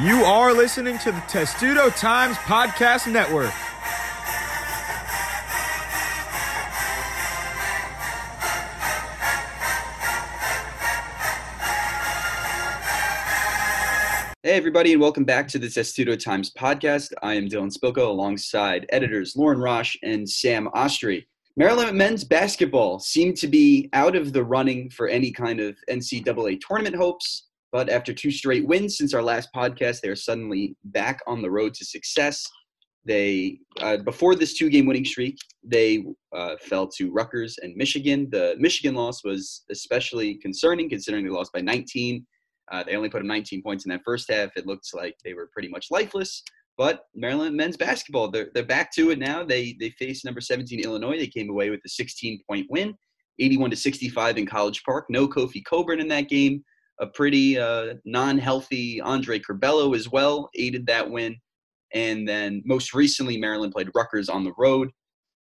You are listening to the Testudo Times Podcast Network. Hey, everybody, and welcome back to the Testudo Times podcast. I am Dylan Spilko alongside editors Lauren Rosh and Sam Ostry. Maryland men's basketball seemed to be out of the running for any kind of NCAA tournament hopes, but after two straight wins since our last podcast, they are suddenly back on the road to success. They uh, before this two-game winning streak, they uh, fell to Rutgers and Michigan. The Michigan loss was especially concerning, considering they lost by 19 uh, they only put up 19 points in that first half. It looks like they were pretty much lifeless. But Maryland men's basketball, they're, they're back to it now. They they faced number 17 Illinois. They came away with a 16 point win, 81 to 65 in College Park. No Kofi Cockburn in that game. A pretty uh, non-healthy Andre Curbelo as well aided that win. And then most recently, Maryland played Rutgers on the road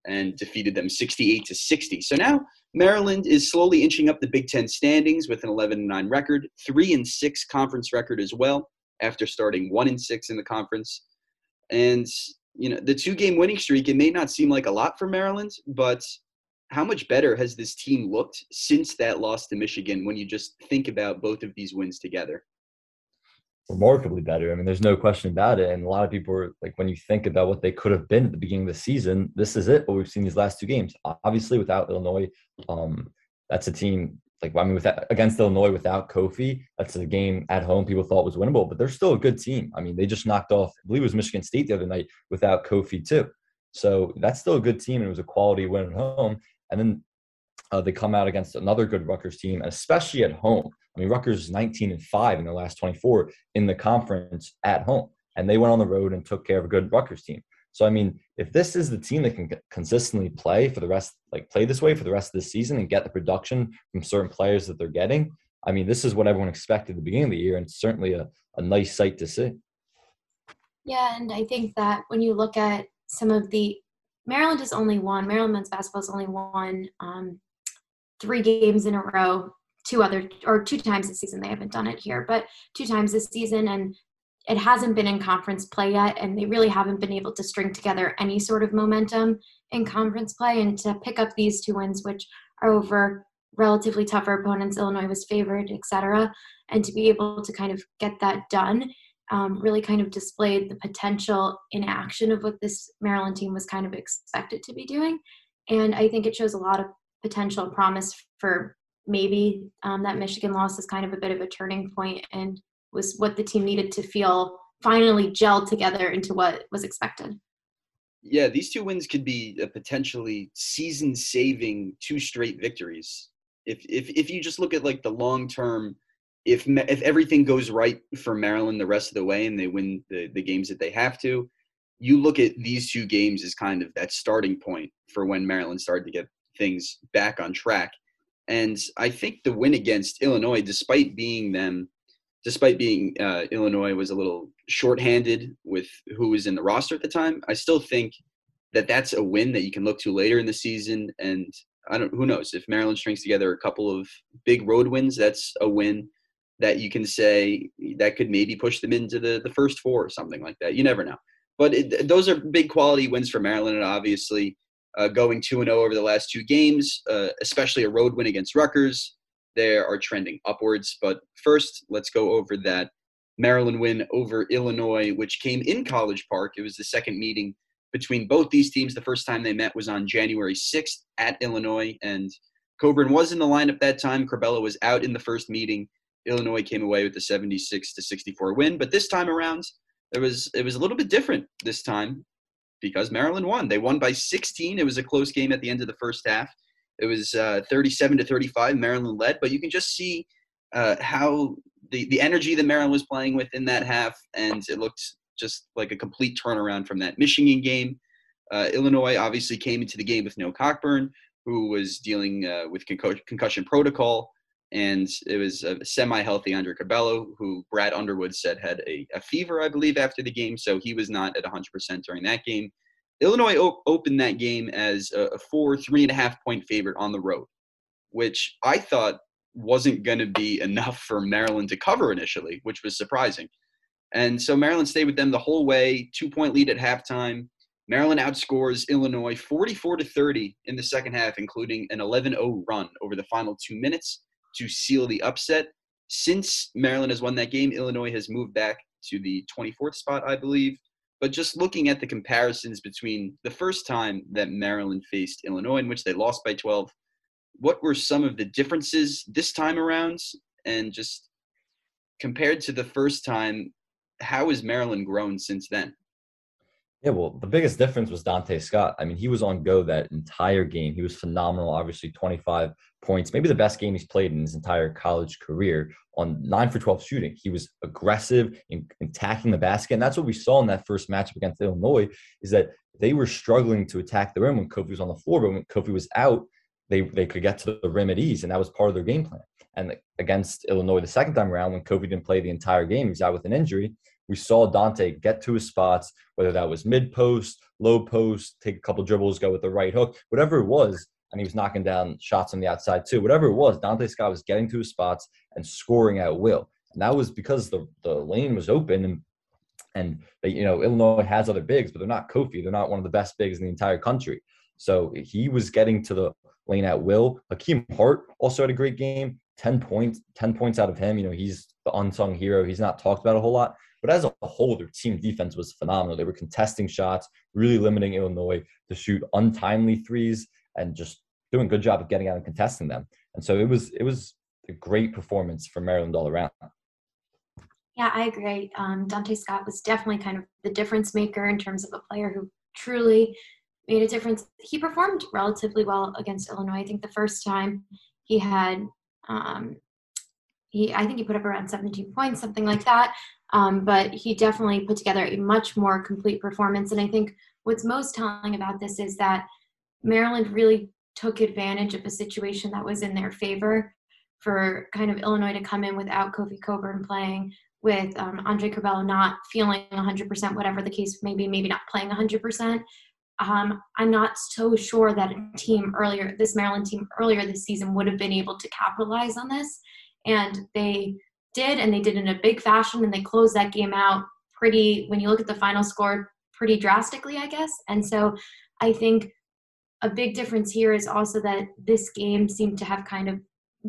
and defeated them 68 to 60. So now Maryland is slowly inching up the Big Ten standings with an 11 9 record, three and six conference record as well, after starting one and six in the conference. And you know the two game winning streak. It may not seem like a lot for Maryland, but how much better has this team looked since that loss to Michigan? When you just think about both of these wins together remarkably better. I mean, there's no question about it. And a lot of people are like, when you think about what they could have been at the beginning of the season, this is it. What we've seen these last two games. Obviously, without Illinois, um, that's a team like I mean, with against Illinois without Kofi, that's a game at home people thought was winnable, but they're still a good team. I mean, they just knocked off, I believe it was Michigan State the other night without Kofi too. So that's still a good team, and it was a quality win at home. And then uh, they come out against another good Rutgers team, especially at home. I mean, Rutgers is 19 and 5 in the last 24 in the conference at home. And they went on the road and took care of a good Rutgers team. So, I mean, if this is the team that can consistently play for the rest, like play this way for the rest of the season and get the production from certain players that they're getting, I mean, this is what everyone expected at the beginning of the year. And certainly a, a nice sight to see. Yeah. And I think that when you look at some of the, Maryland has only won, Maryland men's basketball has only won um, three games in a row two other or two times this season they haven't done it here but two times this season and it hasn't been in conference play yet and they really haven't been able to string together any sort of momentum in conference play and to pick up these two wins which are over relatively tougher opponents illinois was favored etc and to be able to kind of get that done um, really kind of displayed the potential in action of what this maryland team was kind of expected to be doing and i think it shows a lot of potential promise for maybe um, that Michigan loss is kind of a bit of a turning point and was what the team needed to feel finally gelled together into what was expected. Yeah, these two wins could be a potentially season-saving two straight victories. If if if you just look at like the long term, if if everything goes right for Maryland the rest of the way and they win the the games that they have to, you look at these two games as kind of that starting point for when Maryland started to get things back on track. And I think the win against Illinois, despite being them, despite being uh, Illinois was a little shorthanded with who was in the roster at the time, I still think that that's a win that you can look to later in the season. And I don't, who knows if Maryland strings together a couple of big road wins, that's a win that you can say that could maybe push them into the, the first four or something like that. You never know. But it, those are big quality wins for Maryland, and obviously uh, going 2 0 over the last two games, uh, especially a road win against Rutgers. They are trending upwards. But first, let's go over that Maryland win over Illinois, which came in College Park. It was the second meeting between both these teams. The first time they met was on January 6th at Illinois, and Cockburn was in the lineup that time. Curbelo was out in the first meeting. Illinois came away with the 76 to 64 win, but this time around, it was it was a little bit different this time because Maryland won. They won by 16. It was a close game at the end of the first half. It was uh, 37 to 35. Maryland led, but you can just see uh, how the the energy that Maryland was playing with in that half, and it looked just like a complete turnaround from that Michigan game. Uh, Illinois obviously came into the game with no Cockburn, who was dealing uh, with concussion protocol and it was a semi-healthy Andre Curbelo, who Brad Underwood said had a, a, fever, I believe, after the game, so he was not at 100% during that game. Illinois op- opened that game as a, a four, three and a half point favorite on the road, which I thought wasn't going to be enough for Maryland to cover initially, which was surprising. And so Maryland stayed with them the whole way, two point lead at halftime. Maryland outscores Illinois 44 to 30 in the second half, including an 11 0 run over the final two minutes to seal the upset. Since Maryland has won that game, Illinois has moved back to the 24th spot, I believe. But just looking at the comparisons between the first time that Maryland faced Illinois, in which they lost by 12, what were some of the differences this time around? And just compared to the first time, how has Maryland grown since then? Yeah, well, the biggest difference was Donta Scott. I mean, he was on go that entire game. He was phenomenal. Obviously, 25 points, maybe the best game he's played in his entire college career on nine for 12 shooting. He was aggressive in, in attacking the basket. And that's what we saw in that first matchup against Illinois is that they were struggling to attack the rim when Kofi was on the floor. But when Kofi was out, they, they could get to the rim at ease. And that was part of their game plan. And against Illinois the second time around, when Kofi didn't play the entire game, he was out with an injury we saw Donta get to his spots, whether that was mid post, low post, take a couple dribbles, go with the right hook, whatever it was. And he was knocking down shots on the outside too. Whatever it was, Donta Scott was getting to his spots and scoring at will. And that was because the, the lane was open and and they, you know Illinois has other bigs, but they're not Kofi. They're not one of the best bigs in the entire country. So he was getting to the lane at will. Hakim Hart also had a great game. 10 points, 10 points out of him. You know, he's the unsung hero. He's not talked about a whole lot, but as a whole, their team defense was phenomenal. They were contesting shots, really limiting Illinois to shoot untimely threes, and just doing a good job of getting out and contesting them. And so it was it was a great performance for Maryland all around. Yeah, I agree. Um, Donta Scott was definitely kind of the difference maker in terms of a player who truly made a difference. He performed relatively well against Illinois. I think the first time he had, um, he I think he put up around 17 points, something like that. Um, but he definitely put together a much more complete performance. And I think what's most telling about this is that Maryland really took advantage of a situation that was in their favor for kind of Illinois to come in without Kofi Cockburn playing, with um, Andre Curbelo not feeling 100%, whatever the case may be, maybe not playing 100%. Um, I'm not so sure that a team earlier, this Maryland team earlier this season, would have been able to capitalize on this. And they did, and they did in a big fashion, and they closed that game out pretty, when you look at the final score, pretty drastically, I guess. And so I think a big difference here is also that this game seemed to have kind of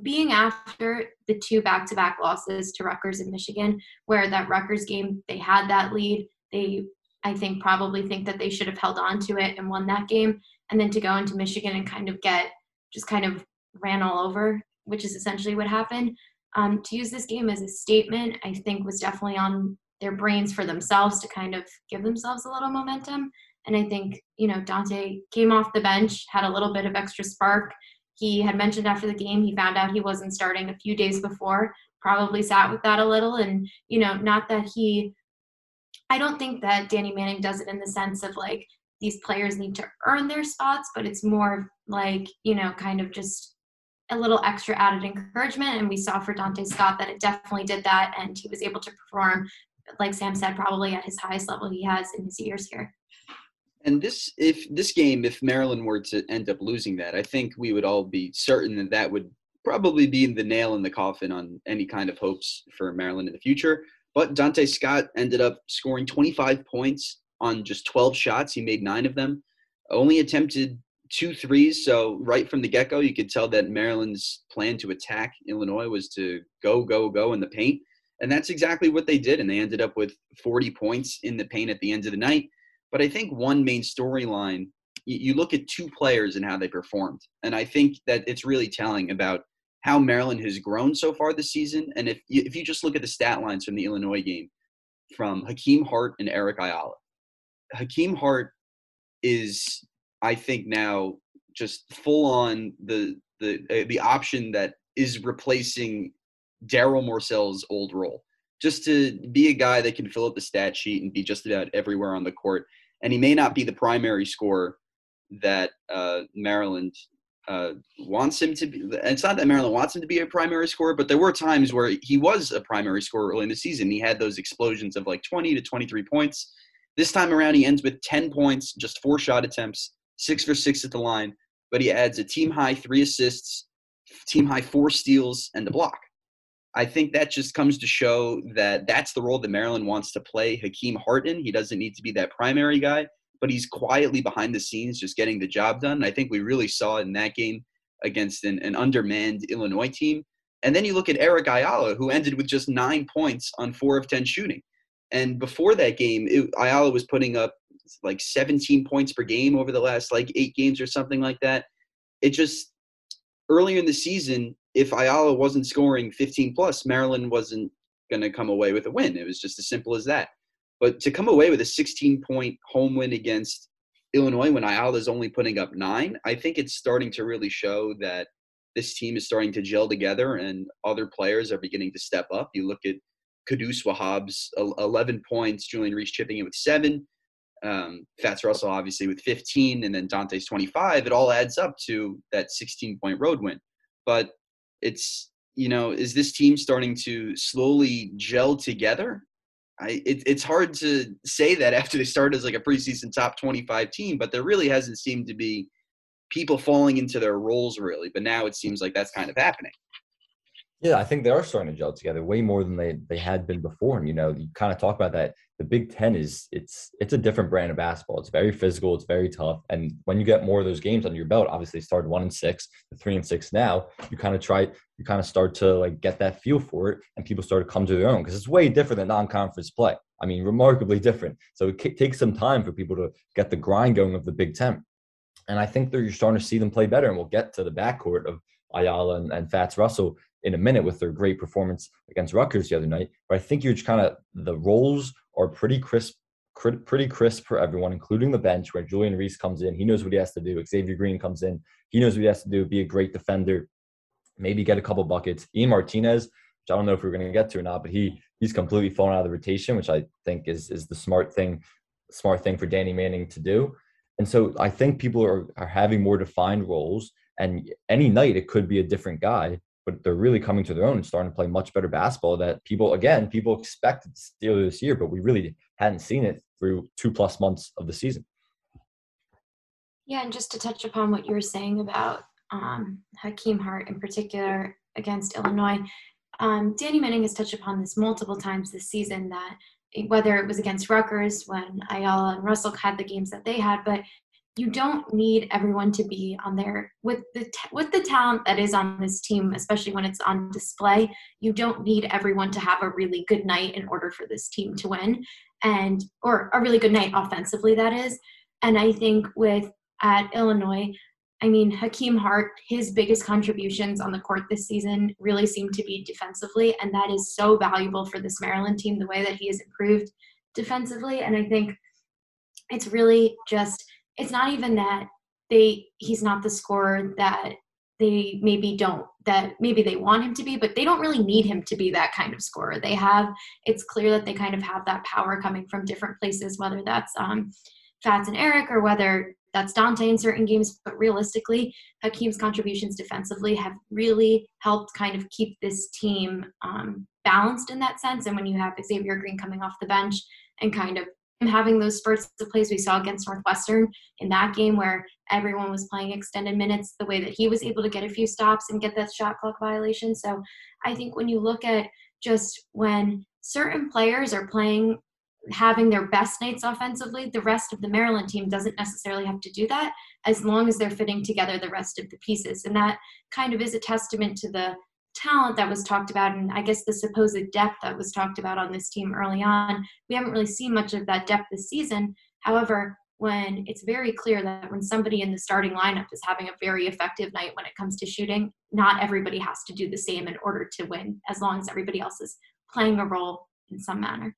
being after the two back-to-back losses to Rutgers and Michigan, where that Rutgers game they had that lead, they I think probably think that they should have held on to it and won that game, and then to go into Michigan and kind of get just kind of ran all over, which is essentially what happened um, to use this game as a statement, I think was definitely on their brains for themselves to kind of give themselves a little momentum. And I think, you know, Donta came off the bench, had a little bit of extra spark. He had mentioned after the game he found out he wasn't starting a few days before, probably sat with that a little. And, you know, not that he, I don't think that Danny Manning does it in the sense of like these players need to earn their spots, but it's more like, you know, kind of just a little extra added encouragement. And we saw for Donta Scott that it definitely did that. And he was able to perform, like Sam said, probably at his highest level he has in his years here. And this, if this game, if Maryland were to end up losing that, I think we would all be certain that that would probably be the nail in the coffin on any kind of hopes for Maryland in the future. But Donta Scott ended up scoring 25 points on just 12 shots. He made nine of them. Only attempted two threes. So right from the get go, you could tell that Maryland's plan to attack Illinois was to go, go, go in the paint. And that's exactly what they did. And they ended up with 40 points in the paint at the end of the night. But I think one main storyline, you look at two players and how they performed. And I think that it's really telling about how Maryland has grown so far this season. And if you, if you just look at the stat lines from the Illinois game from Hakim Hart and Eric Ayala, Hakim Hart is I think now just full on the the uh, the option that is replacing Darryl Morsell's old role. Just to be a guy that can fill up the stat sheet and be just about everywhere on the court. And he may not be the primary scorer that uh, Maryland uh, wants him to be. It's not that Maryland wants him to be a primary scorer, but there were times where he was a primary scorer early in the season. He had those explosions of like 20 to 23 points. This time around, he ends with 10 points, just four shot attempts, six for six at the line, but he adds a team high three assists, team high four steals, and a block. I think that just comes to show that that's the role that Maryland wants to play Hakim Hart in. He doesn't need to be that primary guy, but he's quietly behind the scenes just getting the job done. I think we really saw it in that game against an, an undermanned Illinois team. And then you look at Eric Ayala, who ended with just nine points on four of 10 shooting. And before that game, it, Ayala was putting up like 17 points per game over the last like eight games or something like that. It just earlier in the season, if Ayala wasn't scoring 15 plus, Maryland wasn't going to come away with a win. It was just as simple as that. But to come away with a 16 point home win against Illinois when Ayala is only putting up nine, I think it's starting to really show that this team is starting to gel together and other players are beginning to step up. You look at Qudus Wahab's 11 points, Julian Reese chipping in with seven, um, Fatts Russell obviously with 15, and then Donta's 25. It all adds up to that 16 point road win. But it's, you know, is this team starting to slowly gel together? I, it, it's hard to say that after they started as like a preseason top 25 team, but there really hasn't seemed to be people falling into their roles really. But now it seems like that's kind of happening. Yeah, I think they are starting to gel together way more than they they had been before. And you know, you kind of talk about that. The Big Ten is it's it's a different brand of basketball. It's very physical. It's very tough. And when you get more of those games under your belt, obviously started one and six, three and six now. You kind of try, you kind of start to like get that feel for it, and people start to come to their own because it's way different than non-conference play. I mean, remarkably different. So it takes some time for people to get the grind going of the Big Ten. And I think that you're starting to see them play better. And we'll get to the backcourt of Ayala and, and Fatts Russell in a minute with their great performance against Rutgers the other night. But I think you're just kind of the roles are pretty crisp, pretty crisp for everyone, including the bench, where Julian Reese comes in. He knows what he has to do. Xavier Green comes in. He knows what he has to do. Be a great defender. Maybe get a couple buckets. Ian Martinez, which I don't know if we're going to get to or not, but he he's completely fallen out of the rotation, which I think is is the smart thing, smart thing for Danny Manning to do. And so I think people are, are having more defined roles. And any night it could be a different guy, but they're really coming to their own and starting to play much better basketball that people, again, people expected Steelers this year, but we really hadn't seen it through two plus months of the season. Yeah, and just to touch upon what you were saying about um, Hakim Hart in particular against Illinois, um, Danny Manning has touched upon this multiple times this season that whether it was against Rutgers when Ayala and Russell had the games that they had, but you don't need everyone to be on there with the t- with the talent that is on this team, especially when it's on display. You don't need everyone to have a really good night in order for this team to win, and or a really good night offensively. That is, and I think with at Illinois, I mean, Hakim Hart, his biggest contributions on the court this season really seem to be defensively, and that is so valuable for this Maryland team, the way that he has improved defensively. And I think it's really just, it's not even that they he's not the scorer that they maybe don't that maybe they want him to be but they don't really need him to be that kind of scorer they have it's clear that they kind of have that power coming from different places whether that's um fatts and eric or whether that's Donta in certain games, but realistically, Hakim's contributions defensively have really helped kind of keep this team um, balanced in that sense. And when you have Xavier Green coming off the bench and kind of having those spurts of plays we saw against Northwestern in that game where everyone was playing extended minutes, the way that he was able to get a few stops and get that shot clock violation. So I think when you look at just when certain players are playing having their best nights offensively, the rest of the Maryland team doesn't necessarily have to do that as long as they're fitting together the rest of the pieces. And that kind of is a testament to the talent that was talked about and I guess the supposed depth that was talked about on this team early on. We haven't really seen much of that depth this season. However, when it's very clear that when somebody in the starting lineup is having a very effective night when it comes to shooting, not everybody has to do the same in order to win, as long as everybody else is playing a role in some manner.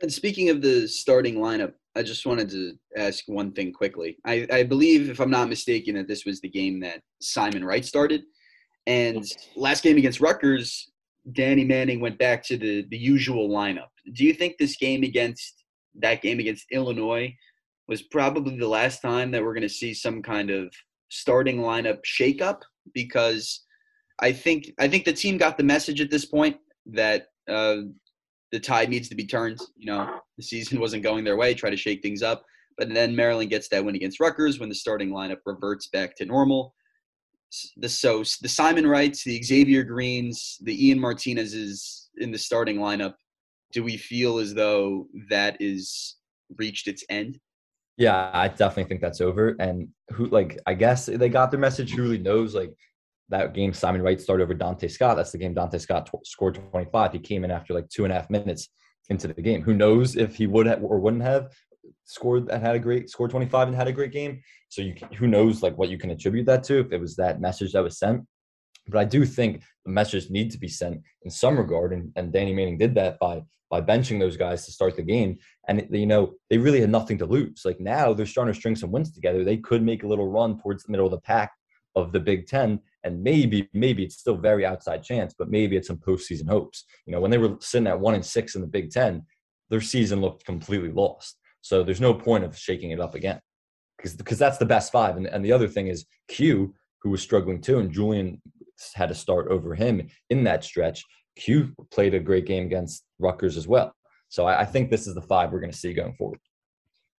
And speaking of the starting lineup, I just wanted to ask one thing quickly. I, I believe, if I'm not mistaken, that this was the game that Simon Wright started. And last game against Rutgers, Danny Manning went back to the, the usual lineup. Do you think this game against that game against Illinois was probably the last time that we're going to see some kind of starting lineup shakeup? Because I think I think the team got the message at this point that uh, the tide needs to be turned. You know, the season wasn't going their way. Try to shake things up, but then Maryland gets that win against Rutgers when the starting lineup reverts back to normal. The so the Simon Wrights, the Xavier Greens, the Ian Martinez's in the starting lineup. Do we feel as though that is reached its end? Yeah, I definitely think that's over. And who like I guess they got their message. Who really knows? Like that game, Simon Wright started over Donta Scott. That's the game Donta Scott t- scored 25. He came in after like two and a half minutes into the game. Who knows if he would have or wouldn't have scored and had a great scored 25 and had a great game. So you who knows like what you can attribute that to if it was that message that was sent. But I do think the message need to be sent in some regard, and, and Danny Manning did that by by benching those guys to start the game. And you know they really had nothing to lose. Like now they're starting to string some wins together. They could make a little run towards the middle of the pack of the Big Ten, and maybe maybe it's still very outside chance, but maybe it's some postseason hopes. You know when they were sitting at one and six in the Big Ten, their season looked completely lost. So there's no point of shaking it up again because because that's the best five. And, and the other thing is Q, who was struggling too, and Julian had to start over him in that stretch. Q played a great game against Rutgers as well. So I, I think this is the five we're going to see going forward.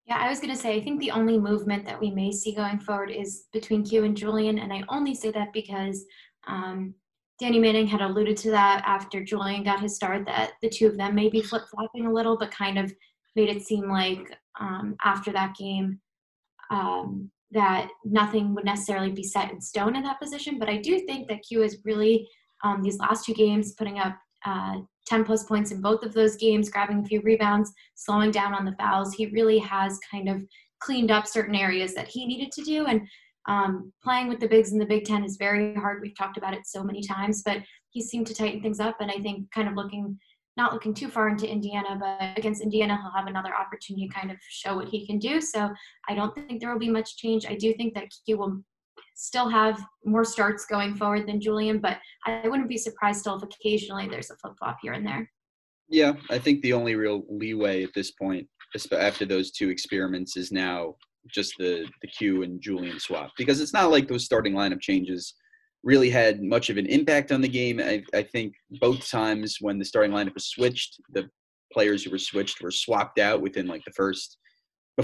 Yeah, I was going to say, I think the only movement that we may see going forward is between Q and Julian. And I only say that because um, Danny Manning had alluded to that after Julian got his start, that the two of them may be flip flopping a little, but kind of made it seem like um, after that game um, that nothing would necessarily be set in stone in that position. But I do think that Q is really um, these last two games putting up uh, 10 plus points in both of those games, grabbing a few rebounds, slowing down on the fouls. He really has kind of cleaned up certain areas that he needed to do. And um, playing with the bigs in the Big Ten is very hard. We've talked about it so many times, but he seemed to tighten things up. And I think kind of looking, not looking too far into Indiana, but against Indiana, he'll have another opportunity to kind of show what he can do. So I don't think there will be much change. I do think that Q will still have more starts going forward than Julian, but I wouldn't be surprised still if occasionally there's a flip flop here and there. Yeah, I think the only real leeway at this point, after those two experiments, is now just the the Q and Julian swap because it's not like those starting lineup changes really had much of an impact on the game. I, I think both times when the starting lineup was switched, the players who were switched were swapped out within like the first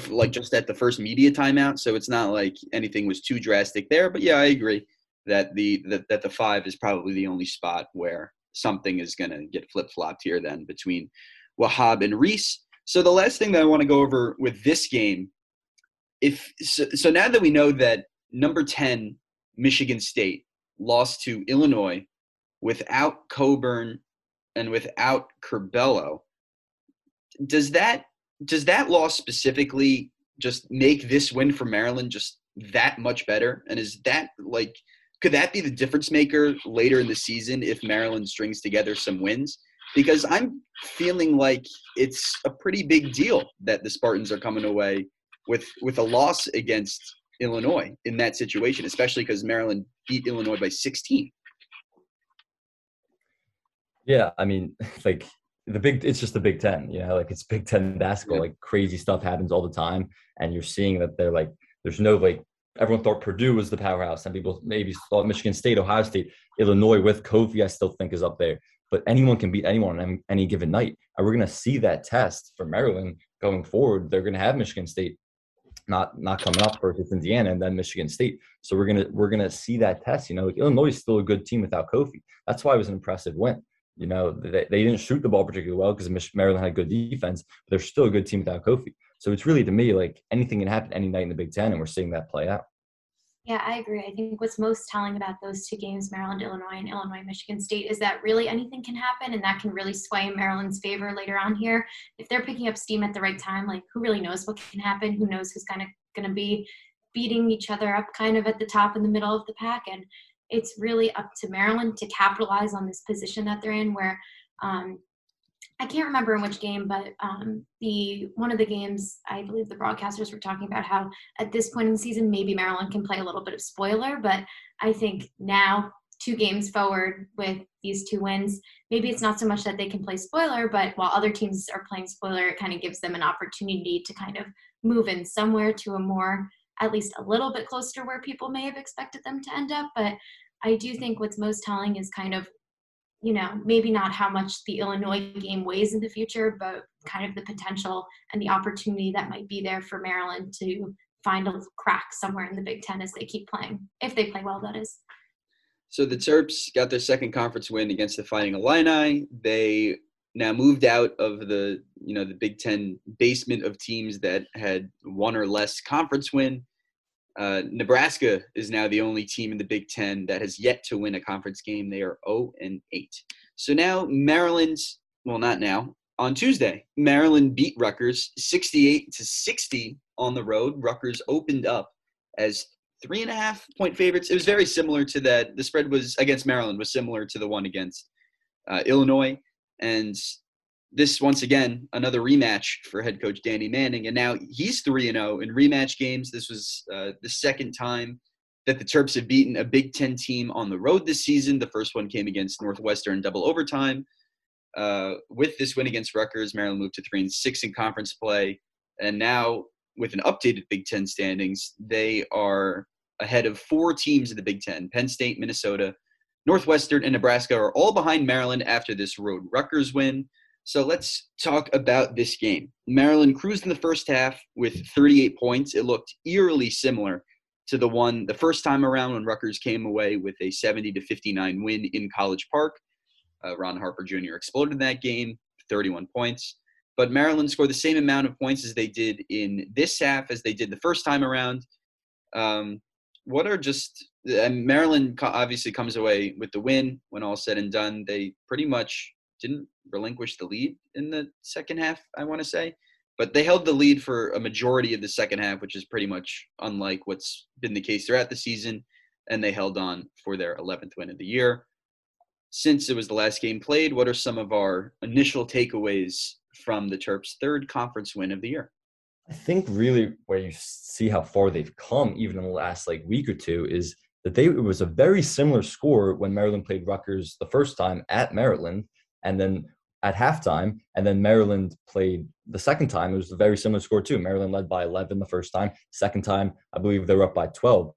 like just at the first media timeout. So it's not like anything was too drastic there. But yeah, I agree that the that, that the five is probably the only spot where something is going to get flip flopped here then between Wahab and Reese. So the last thing that I want to go over with this game, if so, so now that we know that number ten Michigan State lost to Illinois without Cockburn and without Curbelo, does that does that loss specifically just make this win for Maryland just that much better? And is that like could that be the difference maker later in the season if Maryland strings together some wins? Because I'm feeling like it's a pretty big deal that the Spartans are coming away with with a loss against Illinois in that situation, especially because Maryland beat Illinois by 16. Yeah, I mean, like the big it's just the big 10 you know like it's big 10 basketball yeah. like crazy stuff happens all the time and you're seeing that they're like there's no like everyone thought purdue was the powerhouse and people maybe thought michigan state ohio state illinois with kofi i still think is up there but anyone can beat anyone on any given night and we're going to see that test for maryland going forward they're going to have michigan state not not coming up versus indiana and then michigan state so we're to we're to see that test you know illinois is still a good team without kofi that's why it was an impressive win you know, they, they didn't shoot the ball particularly well because Maryland had good defense, but they're still a good team without Kofi. So it's really to me like anything can happen any night in the Big Ten, and we're seeing that play out. Yeah, I agree. I think what's most telling about those two games, Maryland, Illinois, and Illinois, Michigan State, is that really anything can happen, and that can really sway Maryland's favor later on here. If they're picking up steam at the right time, like who really knows what can happen? Who knows who's kind of going to be beating each other up kind of at the top and the middle of the pack? And it's really up to Maryland to capitalize on this position that they're in where um, I can't remember in which game, but um, the one of the games, I believe the broadcasters were talking about how at this point in the season, maybe Maryland can play a little bit of spoiler, but I think now, two games forward with these two wins, maybe it's not so much that they can play spoiler, but while other teams are playing spoiler, it kind of gives them an opportunity to kind of move in somewhere to a more, at least a little bit closer where people may have expected them to end up. But I do think what's most telling is kind of, you know, maybe not how much the Illinois game weighs in the future, but kind of the potential and the opportunity that might be there for Maryland to find a crack somewhere in the Big Ten as they keep playing, if they play well, that is. So the Terps got their second conference win against the Fighting Illini. They now moved out of the you know the Big Ten basement of teams that had one or less conference win. Uh, Nebraska is now the only team in the Big Ten that has yet to win a conference game. They are 0 and 8. So now Maryland, well, not now, on Tuesday, Maryland beat Rutgers 68 to 60 on the road. Rutgers opened up as three and a half point favorites. It was very similar to that. The spread was against Maryland was similar to the one against uh, Illinois. And this once again another rematch for head coach Danny Manning, and now he's three and zero oh in rematch games. This was uh, the second time that the Terps have beaten a Big Ten team on the road this season. The first one came against Northwestern double overtime. Uh, with this win against Rutgers, Maryland moved to three and six in conference play, and now with an updated Big Ten standings, they are ahead of four teams in the Big Ten: Penn State, Minnesota, Northwestern, and Nebraska are all behind Maryland after this road Rutgers win. So let's talk about this game. Maryland cruised in the first half with 38 points. It looked eerily similar to the one the first time around when Rutgers came away with a 70 to 59 win in College Park. Uh, Ron Harper Jr. exploded in that game, 31 points. But Maryland scored the same amount of points as they did in this half as they did the first time around. Um, what are just and Maryland obviously comes away with the win when all said and done. They pretty much didn't relinquish the lead in the second half, I want to say. But they held the lead for a majority of the second half, which is pretty much unlike what's been the case throughout the season. And they held on for their 11th win of the year. Since it was the last game played, what are some of our initial takeaways from the Terps' third conference win of the year? I think really where you see how far they've come, even in the last like week or two, is that they it was a very similar score when Maryland played Rutgers the first time at Maryland, and then at halftime, and then Maryland played the second time. It was a very similar score too. Maryland led by 11 the first time. Second time, I believe they were up by 12.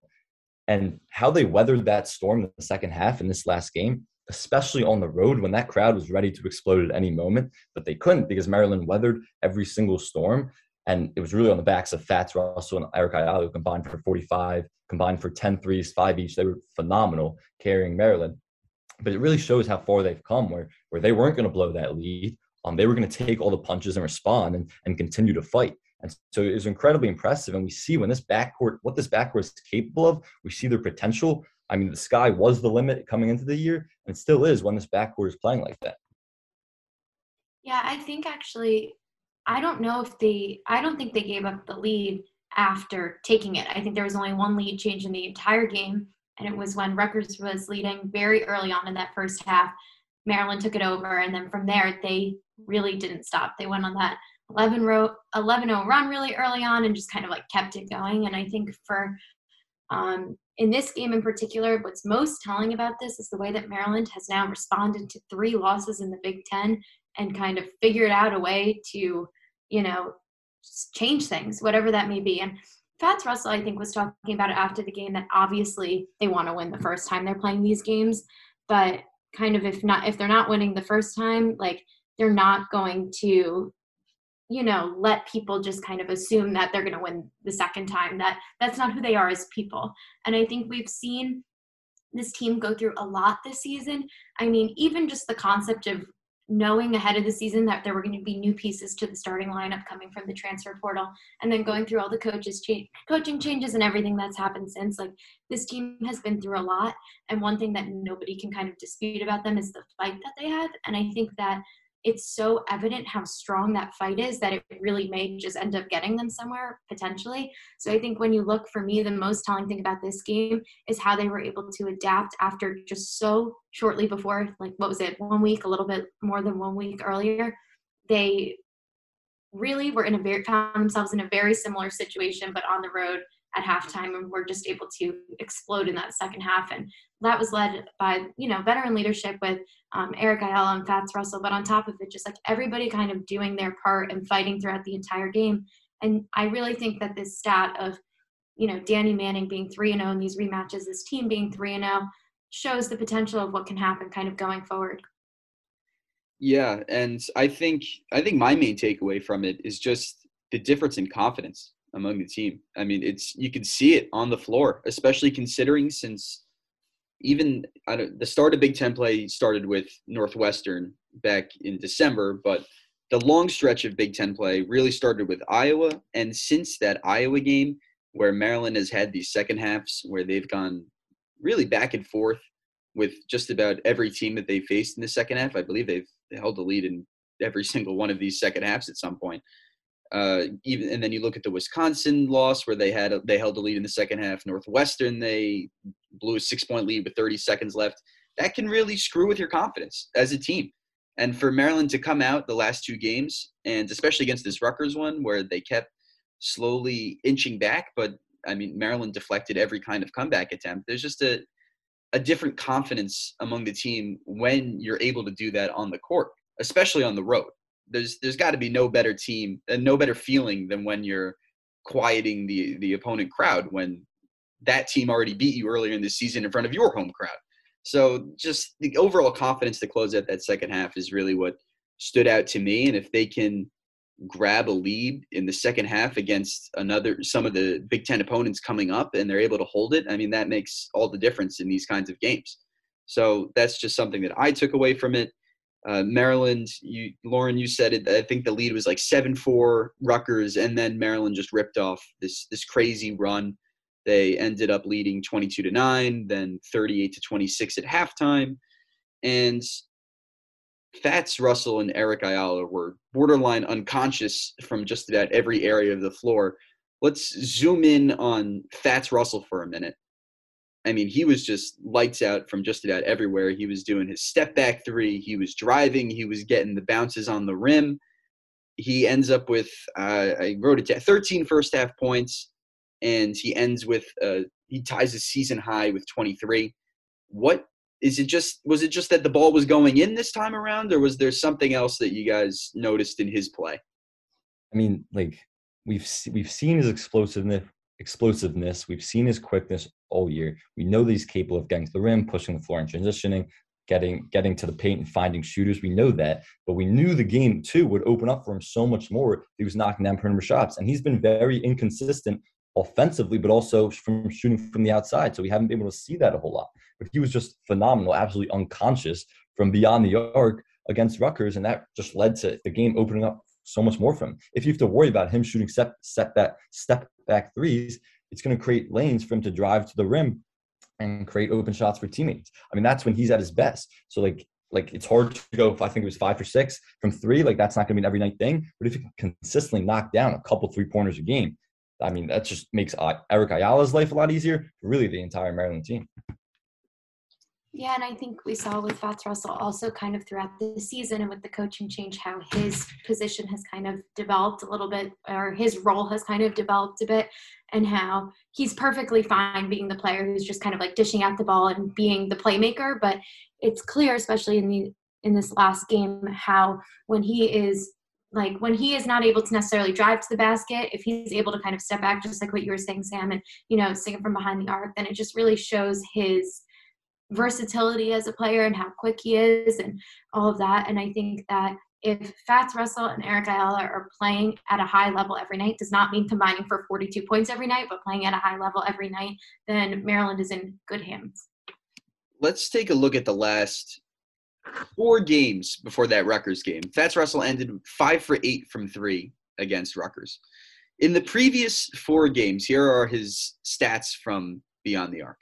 And how they weathered that storm in the second half in this last game, especially on the road when that crowd was ready to explode at any moment, but they couldn't because Maryland weathered every single storm. And it was really on the backs of Fatts Russell and Eric Ayala, combined for 45, combined for 10 threes, five each. They were phenomenal carrying Maryland but it really shows how far they've come where where they weren't going to blow that lead. Um, they were going to take all the punches and respond and, and continue to fight. And so it was incredibly impressive. And we see when this backcourt what this backcourt is capable of we see their potential. I mean the sky was the limit coming into the year and still is when this backcourt is playing like that. Yeah i think actually i don't know if they i don't think they gave up the lead after taking it. I think there was only one lead change in the entire game and it was when Rutgers was leading very early on in that first half. Maryland took it over, and then from there they really didn't stop. They went on that 11 row 11-0 run really early on and just kind of like kept it going. And I think for um, in this game in particular, what's most telling about this is the way that Maryland has now responded to three losses in the Big Ten and kind of figured out a way to, you know, change things, whatever that may be. And Fatts Russell, I think, was talking about it after the game that obviously they want to win the first time they're playing these games, but kind of if not if they're not winning the first time, like they're not going to, you know, let people just kind of assume that they're going to win the second time. That that's not who they are as people. And I think we've seen this team go through a lot this season. I mean, even just the concept of knowing ahead of the season that there were going to be new pieces to the starting lineup coming from the transfer portal and then going through all the coaches cha- coaching changes and everything that's happened since like this team has been through a lot and one thing that nobody can kind of dispute about them is the fight that they have and i think that it's so evident how strong that fight is that it really may just end up getting them somewhere potentially. So I think when you look for me, the most telling thing about this game is how they were able to adapt after just so shortly before, like what was it, one week, a little bit more than one week earlier. They really were in a very found themselves in a very similar situation, but on the road at halftime and we were just able to explode in that second half. And that was led by, you know, veteran leadership with um, Eric Ayala and Fatts Russell. But on top of it, just like everybody kind of doing their part and fighting throughout the entire game. And I really think that this stat of, you know, Danny Manning being 3 0 in these rematches, this team being 3 0, shows the potential of what can happen kind of going forward. Yeah, and I think I think my main takeaway from it is just the difference in confidence among the team. I mean, it's you can see it on the floor, especially considering since even the start of Big Ten play started with Northwestern back in December, but the long stretch of Big Ten play really started with Iowa. And since that Iowa game, where Maryland has had these second halves where they've gone really back and forth with just about every team that they faced in the second half, I believe they've held the lead in every single one of these second halves at some point. Uh, even and then you look at the Wisconsin loss where they had a, they held the lead in the second half. Northwestern they blew a six point lead with 30 seconds left. That can really screw with your confidence as a team. And for Maryland to come out the last two games, and especially against this Rutgers one where they kept slowly inching back, but I mean Maryland deflected every kind of comeback attempt. There's just a a different confidence among the team when you're able to do that on the court, especially on the road there's there's got to be no better team and no better feeling than when you're quieting the the opponent crowd when that team already beat you earlier in the season in front of your home crowd. So just the overall confidence to close out that second half is really what stood out to me. And if they can grab a lead in the second half against another some of the Big Ten opponents coming up and they're able to hold it, I mean that makes all the difference in these kinds of games. So that's just something that I took away from it. Uh, Maryland, you Lauren, you said it. I think the lead was like seven four Rutgers, and then Maryland just ripped off this this crazy run. They ended up leading twenty two to nine, then thirty eight to twenty six at halftime, and Fatts Russell and Eric Ayala were borderline unconscious from just about every area of the floor. Let's zoom in on Fatts Russell for a minute. I mean, he was just lights out from just about everywhere. He was doing his step back three. He was driving. He was getting the bounces on the rim. He ends up with, uh, I wrote it down, 13 first half points, and he ends with, uh, he ties his season high with 23. What is it just, was it just that the ball was going in this time around, or was there something else that you guys noticed in his play? I mean, like, we've we've seen his explosiveness explosiveness. We've seen his quickness all year. We know that he's capable of getting to the rim, pushing the floor and transitioning, getting getting to the paint and finding shooters. We know that, but we knew the game too would open up for him so much more. He was knocking down perimeter shots, and he's been very inconsistent offensively, but also from shooting from the outside. So we haven't been able to see that a whole lot. But he was just phenomenal, absolutely unconscious from beyond the arc against Rutgers, and that just led to the game opening up so much more for him. If you have to worry about him shooting step step back step back threes, it's going to create lanes for him to drive to the rim and create open shots for teammates. I mean, that's when he's at his best. So like like it's hard to go I think it was five for six from three, like that's not gonna be an every night thing. But if you consistently knock down a couple three pointers a game, I mean that just makes Eric Ayala's life a lot easier, really the entire Maryland team. Yeah, and I think we saw with Fatts Russell also kind of throughout the season and with the coaching change how his position has kind of developed a little bit, or his role has kind of developed a bit, and how he's perfectly fine being the player who's just kind of like dishing out the ball and being the playmaker. But it's clear, especially in the in this last game, how when he is like when he is not able to necessarily drive to the basket, if he's able to kind of step back, just like what you were saying, Sam, and you know, sing it from behind the arc, then it just really shows his versatility as a player and how quick he is and all of that. And I think that if Fatts Russell and Eric Ayala are playing at a high level every night, does not mean combining for 42 points every night, but playing at a high level every night, then Maryland is in good hands. Let's take a look at the last four games before that Rutgers game. Fatts Russell ended five for eight from three against Rutgers. In the previous four games, here are his stats from beyond the arc.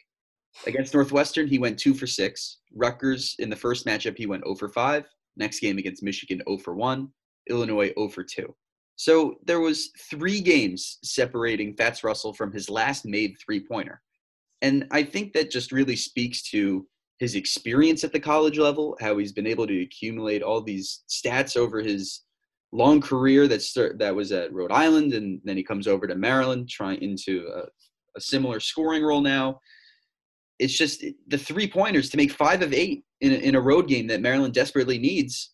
Against Northwestern, he went two for six. Rutgers, in the first matchup, he went 0 for 5. Next game against Michigan, 0 for 1. Illinois, 0 for 2. So there was three games separating Fatts Russell from his last made three-pointer. And I think that just really speaks to his experience at the college level, how he's been able to accumulate all these stats over his long career that start, that was at Rhode Island, and then he comes over to Maryland, trying into a, a similar scoring role now it's just the three pointers to make five of eight in a, in a road game that Maryland desperately needs.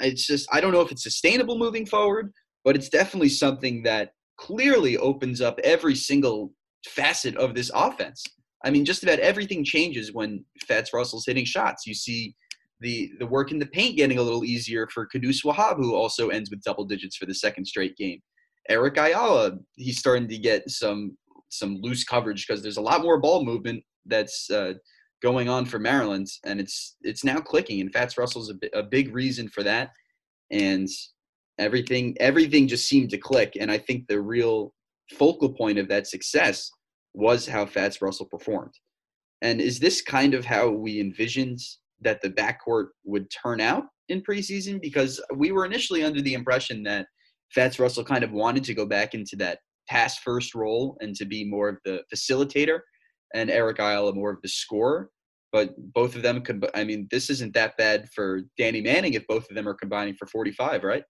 It's just I don't know if it's sustainable moving forward, but it's definitely something that clearly opens up every single facet of this offense. I mean, just about everything changes when Fatts Russell's hitting shots. You see the the work in the paint getting a little easier for Qudus Wahab, who also ends with double digits for the second straight game. Eric Ayala, he's starting to get some some loose coverage because there's a lot more ball movement that's uh, going on for Maryland, and it's it's now clicking. And Fatts Russell's a, a big reason for that, and everything everything just seemed to click. And I think the real focal point of that success was how Fatts Russell performed. And is this kind of how we envisioned that the backcourt would turn out in preseason? Because we were initially under the impression that Fatts Russell kind of wanted to go back into that pass first role and to be more of the facilitator, and Eric Ayala more of the scorer. But both of them could. I mean, this isn't that bad for Danny Manning if both of them are combining for 45, right?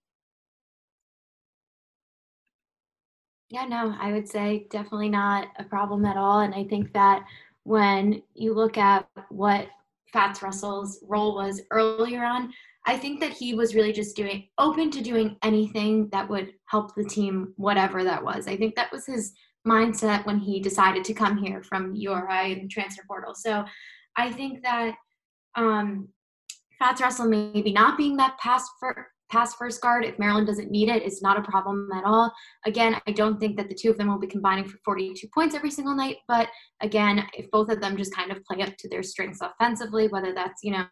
Yeah, no, I would say definitely not a problem at all. And I think that when you look at what Fatts Russell's role was earlier on, I think that he was really just doing open to doing anything that would help the team, whatever that was. I think that was his mindset when he decided to come here from URI and transfer portal. So I think that um, Fatts Russell maybe not being that pass for pass first guard if Maryland doesn't need it is not a problem at all. Again, I don't think that the two of them will be combining for 42 points every single night, but again, if both of them just kind of play up to their strengths offensively, whether that's, you know,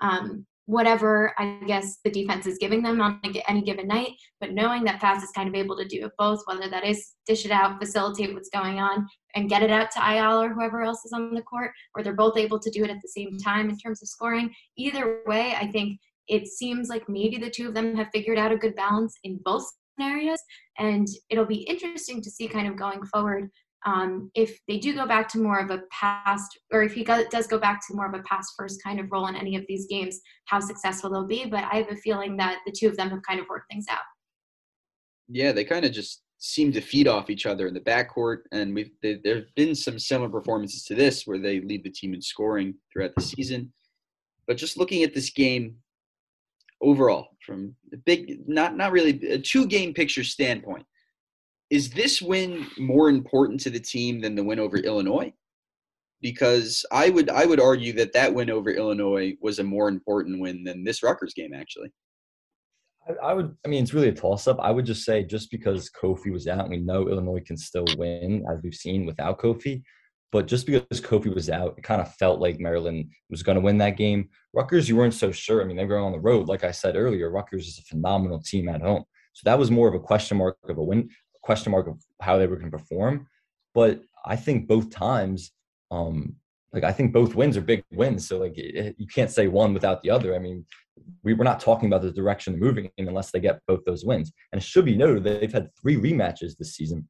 um, whatever I guess the defense is giving them on any given night, but knowing that Fatts is kind of able to do it both, whether that is dish it out, facilitate what's going on, and get it out to Ayala or whoever else is on the court, or they're both able to do it at the same time in terms of scoring. Either way, I think it seems like maybe the two of them have figured out a good balance in both scenarios. And it'll be interesting to see kind of going forward um, if they do go back to more of a past, or if he does go back to more of a past first kind of role in any of these games, how successful they'll be. But I have a feeling that the two of them have kind of worked things out. Yeah, they kind of just seem to feed off each other in the backcourt, and we've there have been some similar performances to this where they lead the team in scoring throughout the season. But just looking at this game, overall from a big not not really a two game picture standpoint is this win more important to the team than the win over illinois because i would i would argue that that win over illinois was a more important win than this Rutgers game actually I, I would i mean it's really a toss up i would just say just because kofi was out we know illinois can still win as we've seen without kofi but just because Kofi was out, it kind of felt like Maryland was going to win that game. Rutgers, you weren't so sure. I mean, they were on the road. Like I said earlier, Rutgers is a phenomenal team at home. So that was more of a question mark of a win, question mark of how they were going to perform. But I think both times, um, like I think both wins are big wins. So like it, you can't say one without the other. I mean, we were not talking about the direction moving in unless they get both those wins. And it should be noted that they've had three rematches this season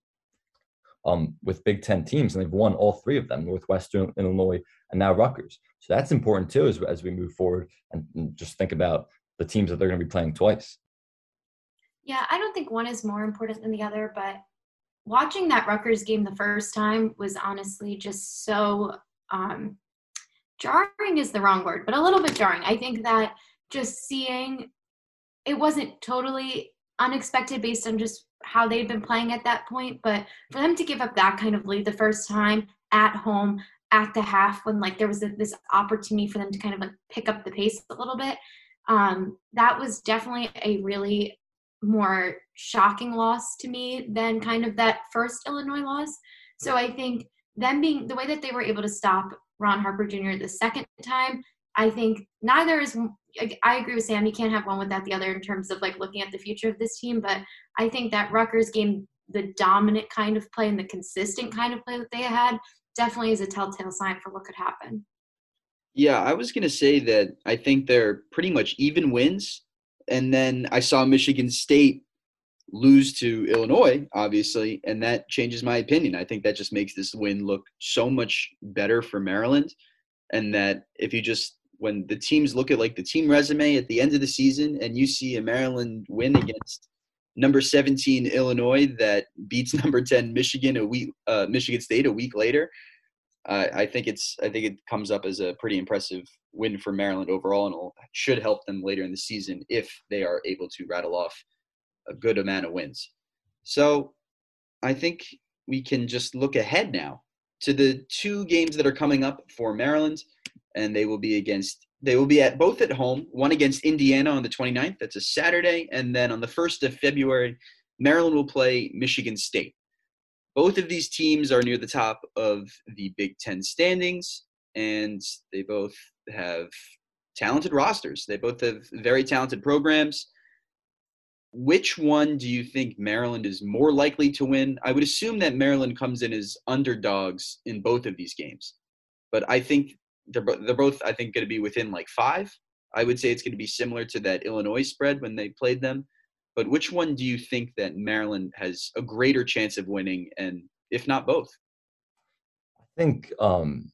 um, with Big Ten teams, and they've won all three of them: Northwestern, Illinois, and now Rutgers. So that's important too as as we move forward and just think about the teams that they're going to be playing twice. Yeah, I don't think one is more important than the other, but watching that Rutgers game the first time was honestly just so um, jarring is the wrong word, but a little bit jarring. I think that just seeing it wasn't totally unexpected based on just how they'd been playing at that point. But for them to give up that kind of lead the first time at home at the half when like there was a, this opportunity for them to kind of like pick up the pace a little bit, um, that was definitely a really more shocking loss to me than kind of that first Illinois loss. So I think them being the way that they were able to stop Ron Harper Jr. the second time, I think neither is I agree with Sam. You can't have one without the other in terms of like looking at the future of this team. But I think that Rutgers game, the dominant kind of play and the consistent kind of play that they had, definitely is a telltale sign for what could happen. Yeah, I was going to say that I think they're pretty much even wins. And then I saw Michigan State lose to Illinois, obviously, and that changes my opinion. I think that just makes this win look so much better for Maryland. And that if you just when the teams look at like the team resume at the end of the season and you see a Maryland win against number 17 Illinois that beats number 10 Michigan a week uh, Michigan State a week later uh, I think it's I think it comes up as a pretty impressive win for Maryland overall and should help them later in the season if they are able to rattle off a good amount of wins. So I think we can just look ahead now to the two games that are coming up for Maryland and they will be against they will be at both at home one against indiana on the 29th that's a saturday and then on the 1st of february maryland will play michigan state both of these teams are near the top of the big ten standings and they both have talented rosters. They both have very talented programs. Which one do you think Maryland is more likely to win? I would assume that Maryland comes in as underdogs in both of these games, but I think they're they're both I think going to be within like five. I would say it's going to be similar to that Illinois spread when they played them. But which one do you think that Maryland has a greater chance of winning, and if not both? I think um,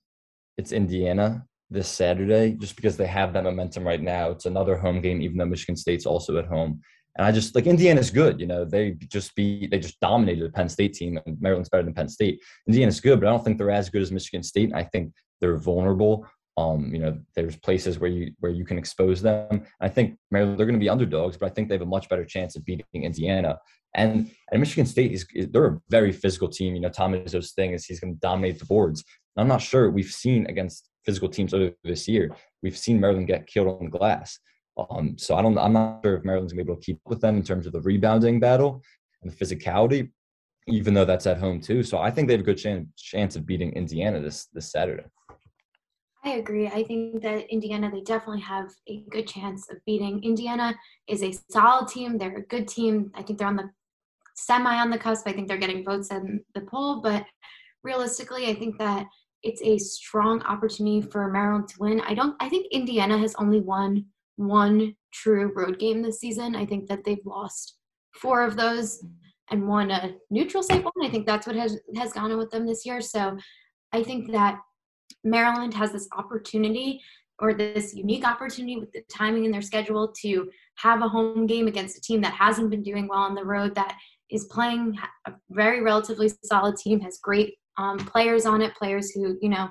it's Indiana this Saturday, just because they have that momentum right now. It's another home game, even though Michigan State's also at home. And I just like Indiana's good, you know. They just be they just dominated the Penn State team, and Maryland's better than Penn State. Indiana's good, but I don't think they're as good as Michigan State. And I think they're vulnerable. Um, you know, there's places where you where you can expose them. I think Maryland they're going to be underdogs, but I think they have a much better chance of beating Indiana. And and Michigan State is they're a very physical team. You know, Tom Izzo's thing is he's going to dominate the boards. And I'm not sure we've seen against physical teams over this year. We've seen Maryland get killed on the glass. Um, so I don't. I'm not sure if Maryland's going to be able to keep up with them in terms of the rebounding battle and the physicality, even though that's at home too. So I think they have a good chance chance of beating Indiana this this Saturday. I agree. I think that Indiana, they definitely have a good chance of beating. Indiana is a solid team. They're a good team. I think they're on the semi on the cusp. I think they're getting votes in the poll, but realistically, I think that it's a strong opportunity for Maryland to win. I don't. I think Indiana has only won one true road game this season. I think that they've lost four of those and won a neutral site one. I think that's what has has gone on with them this year. So I think that Maryland has this opportunity or this unique opportunity with the timing in their schedule to have a home game against a team that hasn't been doing well on the road, that is playing a very relatively solid team, has great um, players on it, players who, you know,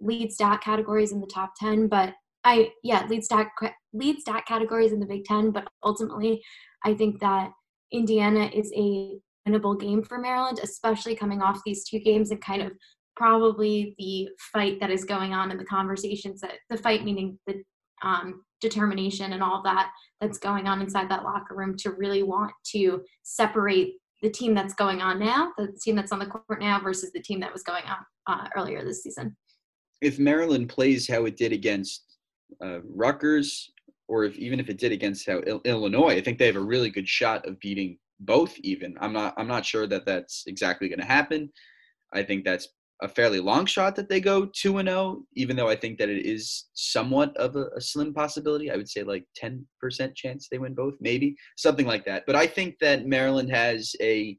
lead stat categories in the top 10. But I, yeah, lead stat, lead stat categories in the Big Ten. But ultimately, I think that Indiana is a winnable game for Maryland, especially coming off these two games and kind of probably the fight that is going on in the conversations that the fight meaning the um, determination and all that that's going on inside that locker room to really want to separate the team that's going on now, the team that's on the court now versus the team that was going on uh, earlier this season. If Maryland plays how it did against uh, Rutgers, or if even if it did against how Il- Illinois, I think they have a really good shot of beating both. Even I'm not I'm not sure that that's exactly going to happen. I think that's a fairly long shot that they go 2 and 0 even though i think that it is somewhat of a, a, slim possibility. I would say like 10% chance they win both maybe something like that. But i think that maryland has a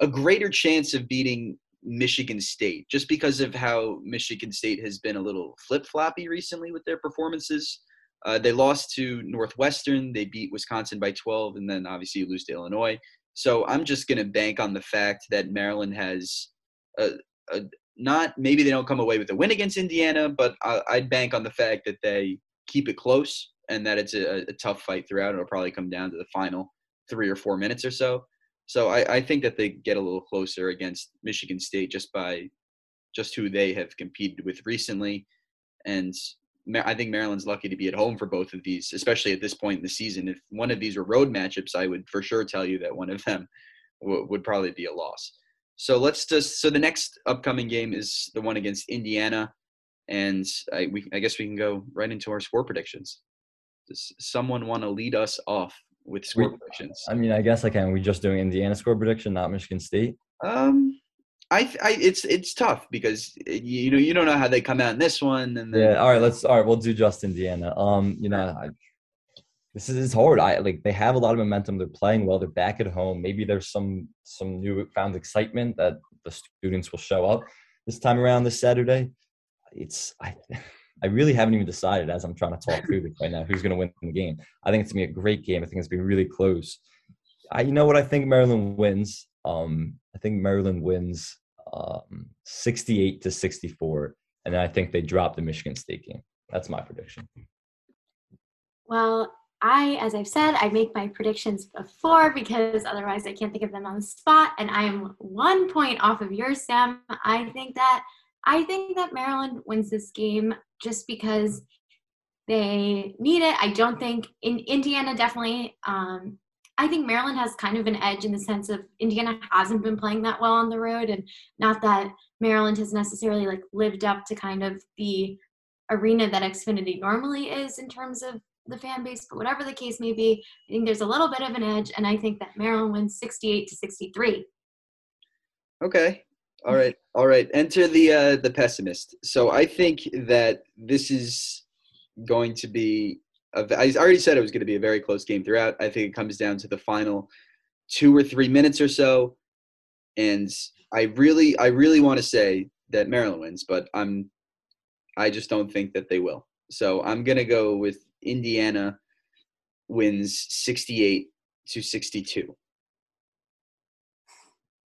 a greater chance of beating michigan state just because of how michigan state has been a little flip-floppy recently with their performances. Uh, they lost to northwestern. They beat wisconsin by 12 and then obviously lose to illinois. So i'm just going to bank on the fact that maryland has a, a, not maybe they don't come away with a win against Indiana, but I, would bank on the fact that they keep it close and that it's a, a, tough fight throughout. It'll probably come down to the final three or four minutes or so. So I, I think that they get a little closer against Michigan State just by just who they have competed with recently, and I think Maryland's lucky to be at home for both of these, especially at this point in the season. If one of these were road matchups, I would for sure tell you that one of them w- would probably be a loss. So let's just so the next upcoming game is the one against Indiana, and I we I guess we can go right into our score predictions. Does someone want to lead us off with score we, predictions? I mean, I guess I can. We just doing Indiana score prediction, not Michigan State. Um, I, I it's it's tough because you know you don't know how they come out in this one and then, yeah all right let's all right we'll do just Indiana um you know I, this is hard. I like they have a lot of momentum. They're playing well. They're back at home. Maybe there's some some new found excitement that the students will show up this time around this Saturday. It's I I really haven't even decided as I'm trying to talk through this right now who's going to win the game. I think it's gonna be a great game. I think it's gonna be really close. I you know what I think Maryland wins. Um, I think Maryland wins um, 68 to 64, and then I think they drop the Michigan State game. That's my prediction. Well, I, as I've said, I make my predictions before because otherwise I can't think of them on the spot. And I am one point off of yours, Sam. I think that I think that Maryland wins this game just because they need it. I don't think in Indiana definitely. Um, I think Maryland has kind of an edge in the sense of Indiana hasn't been playing that well on the road, and not that Maryland has necessarily like lived up to kind of the arena that Xfinity normally is in terms of the fan base. But whatever the case may be, I think there's a little bit of an edge, and I think that Maryland wins 68 to 63. Okay. All right. All right. Enter the uh, the pessimist. So I think that this is going to be. A, I already said it was going to be a very close game throughout. I think it comes down to the final two or three minutes or so, and I really, I really want to say that Maryland wins, but I'm, I just don't think that they will. So I'm gonna go with Indiana wins 68 to 62.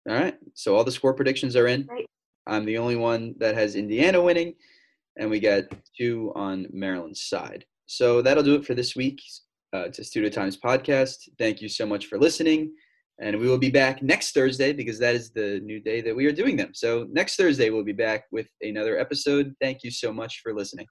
All right. So all the score predictions are in. Right. I'm the only one that has Indiana winning, and we got two on Maryland's side. So that'll do it for this week. Uh, Testudo Times podcast. Thank you so much for listening. And we will be back next Thursday because that is the new day that we are doing them. So next Thursday, we'll be back with another episode. Thank you so much for listening.